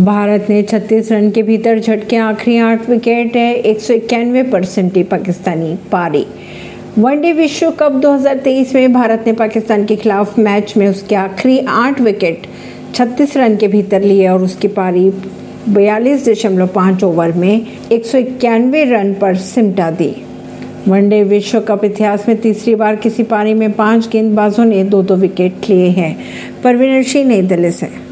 भारत ने 36 रन के भीतर झटके आखिरी आठ विकेट है, एक सौ इक्यानवे परसेंट पाकिस्तानी पारी। वनडे विश्व कप 2023 में भारत ने पाकिस्तान के खिलाफ मैच में उसके आखिरी आठ विकेट 36 रन के भीतर लिए और उसकी पारी बयालीस दशमलव पाँच ओवर में एक सौ इक्यानवे रन पर सिमटा दी। वनडे विश्व कप इतिहास में तीसरी बार किसी पारी में पाँच गेंदबाजों ने दो दो विकेट लिए हैं, परवीन सिंह नई दिल्ली से।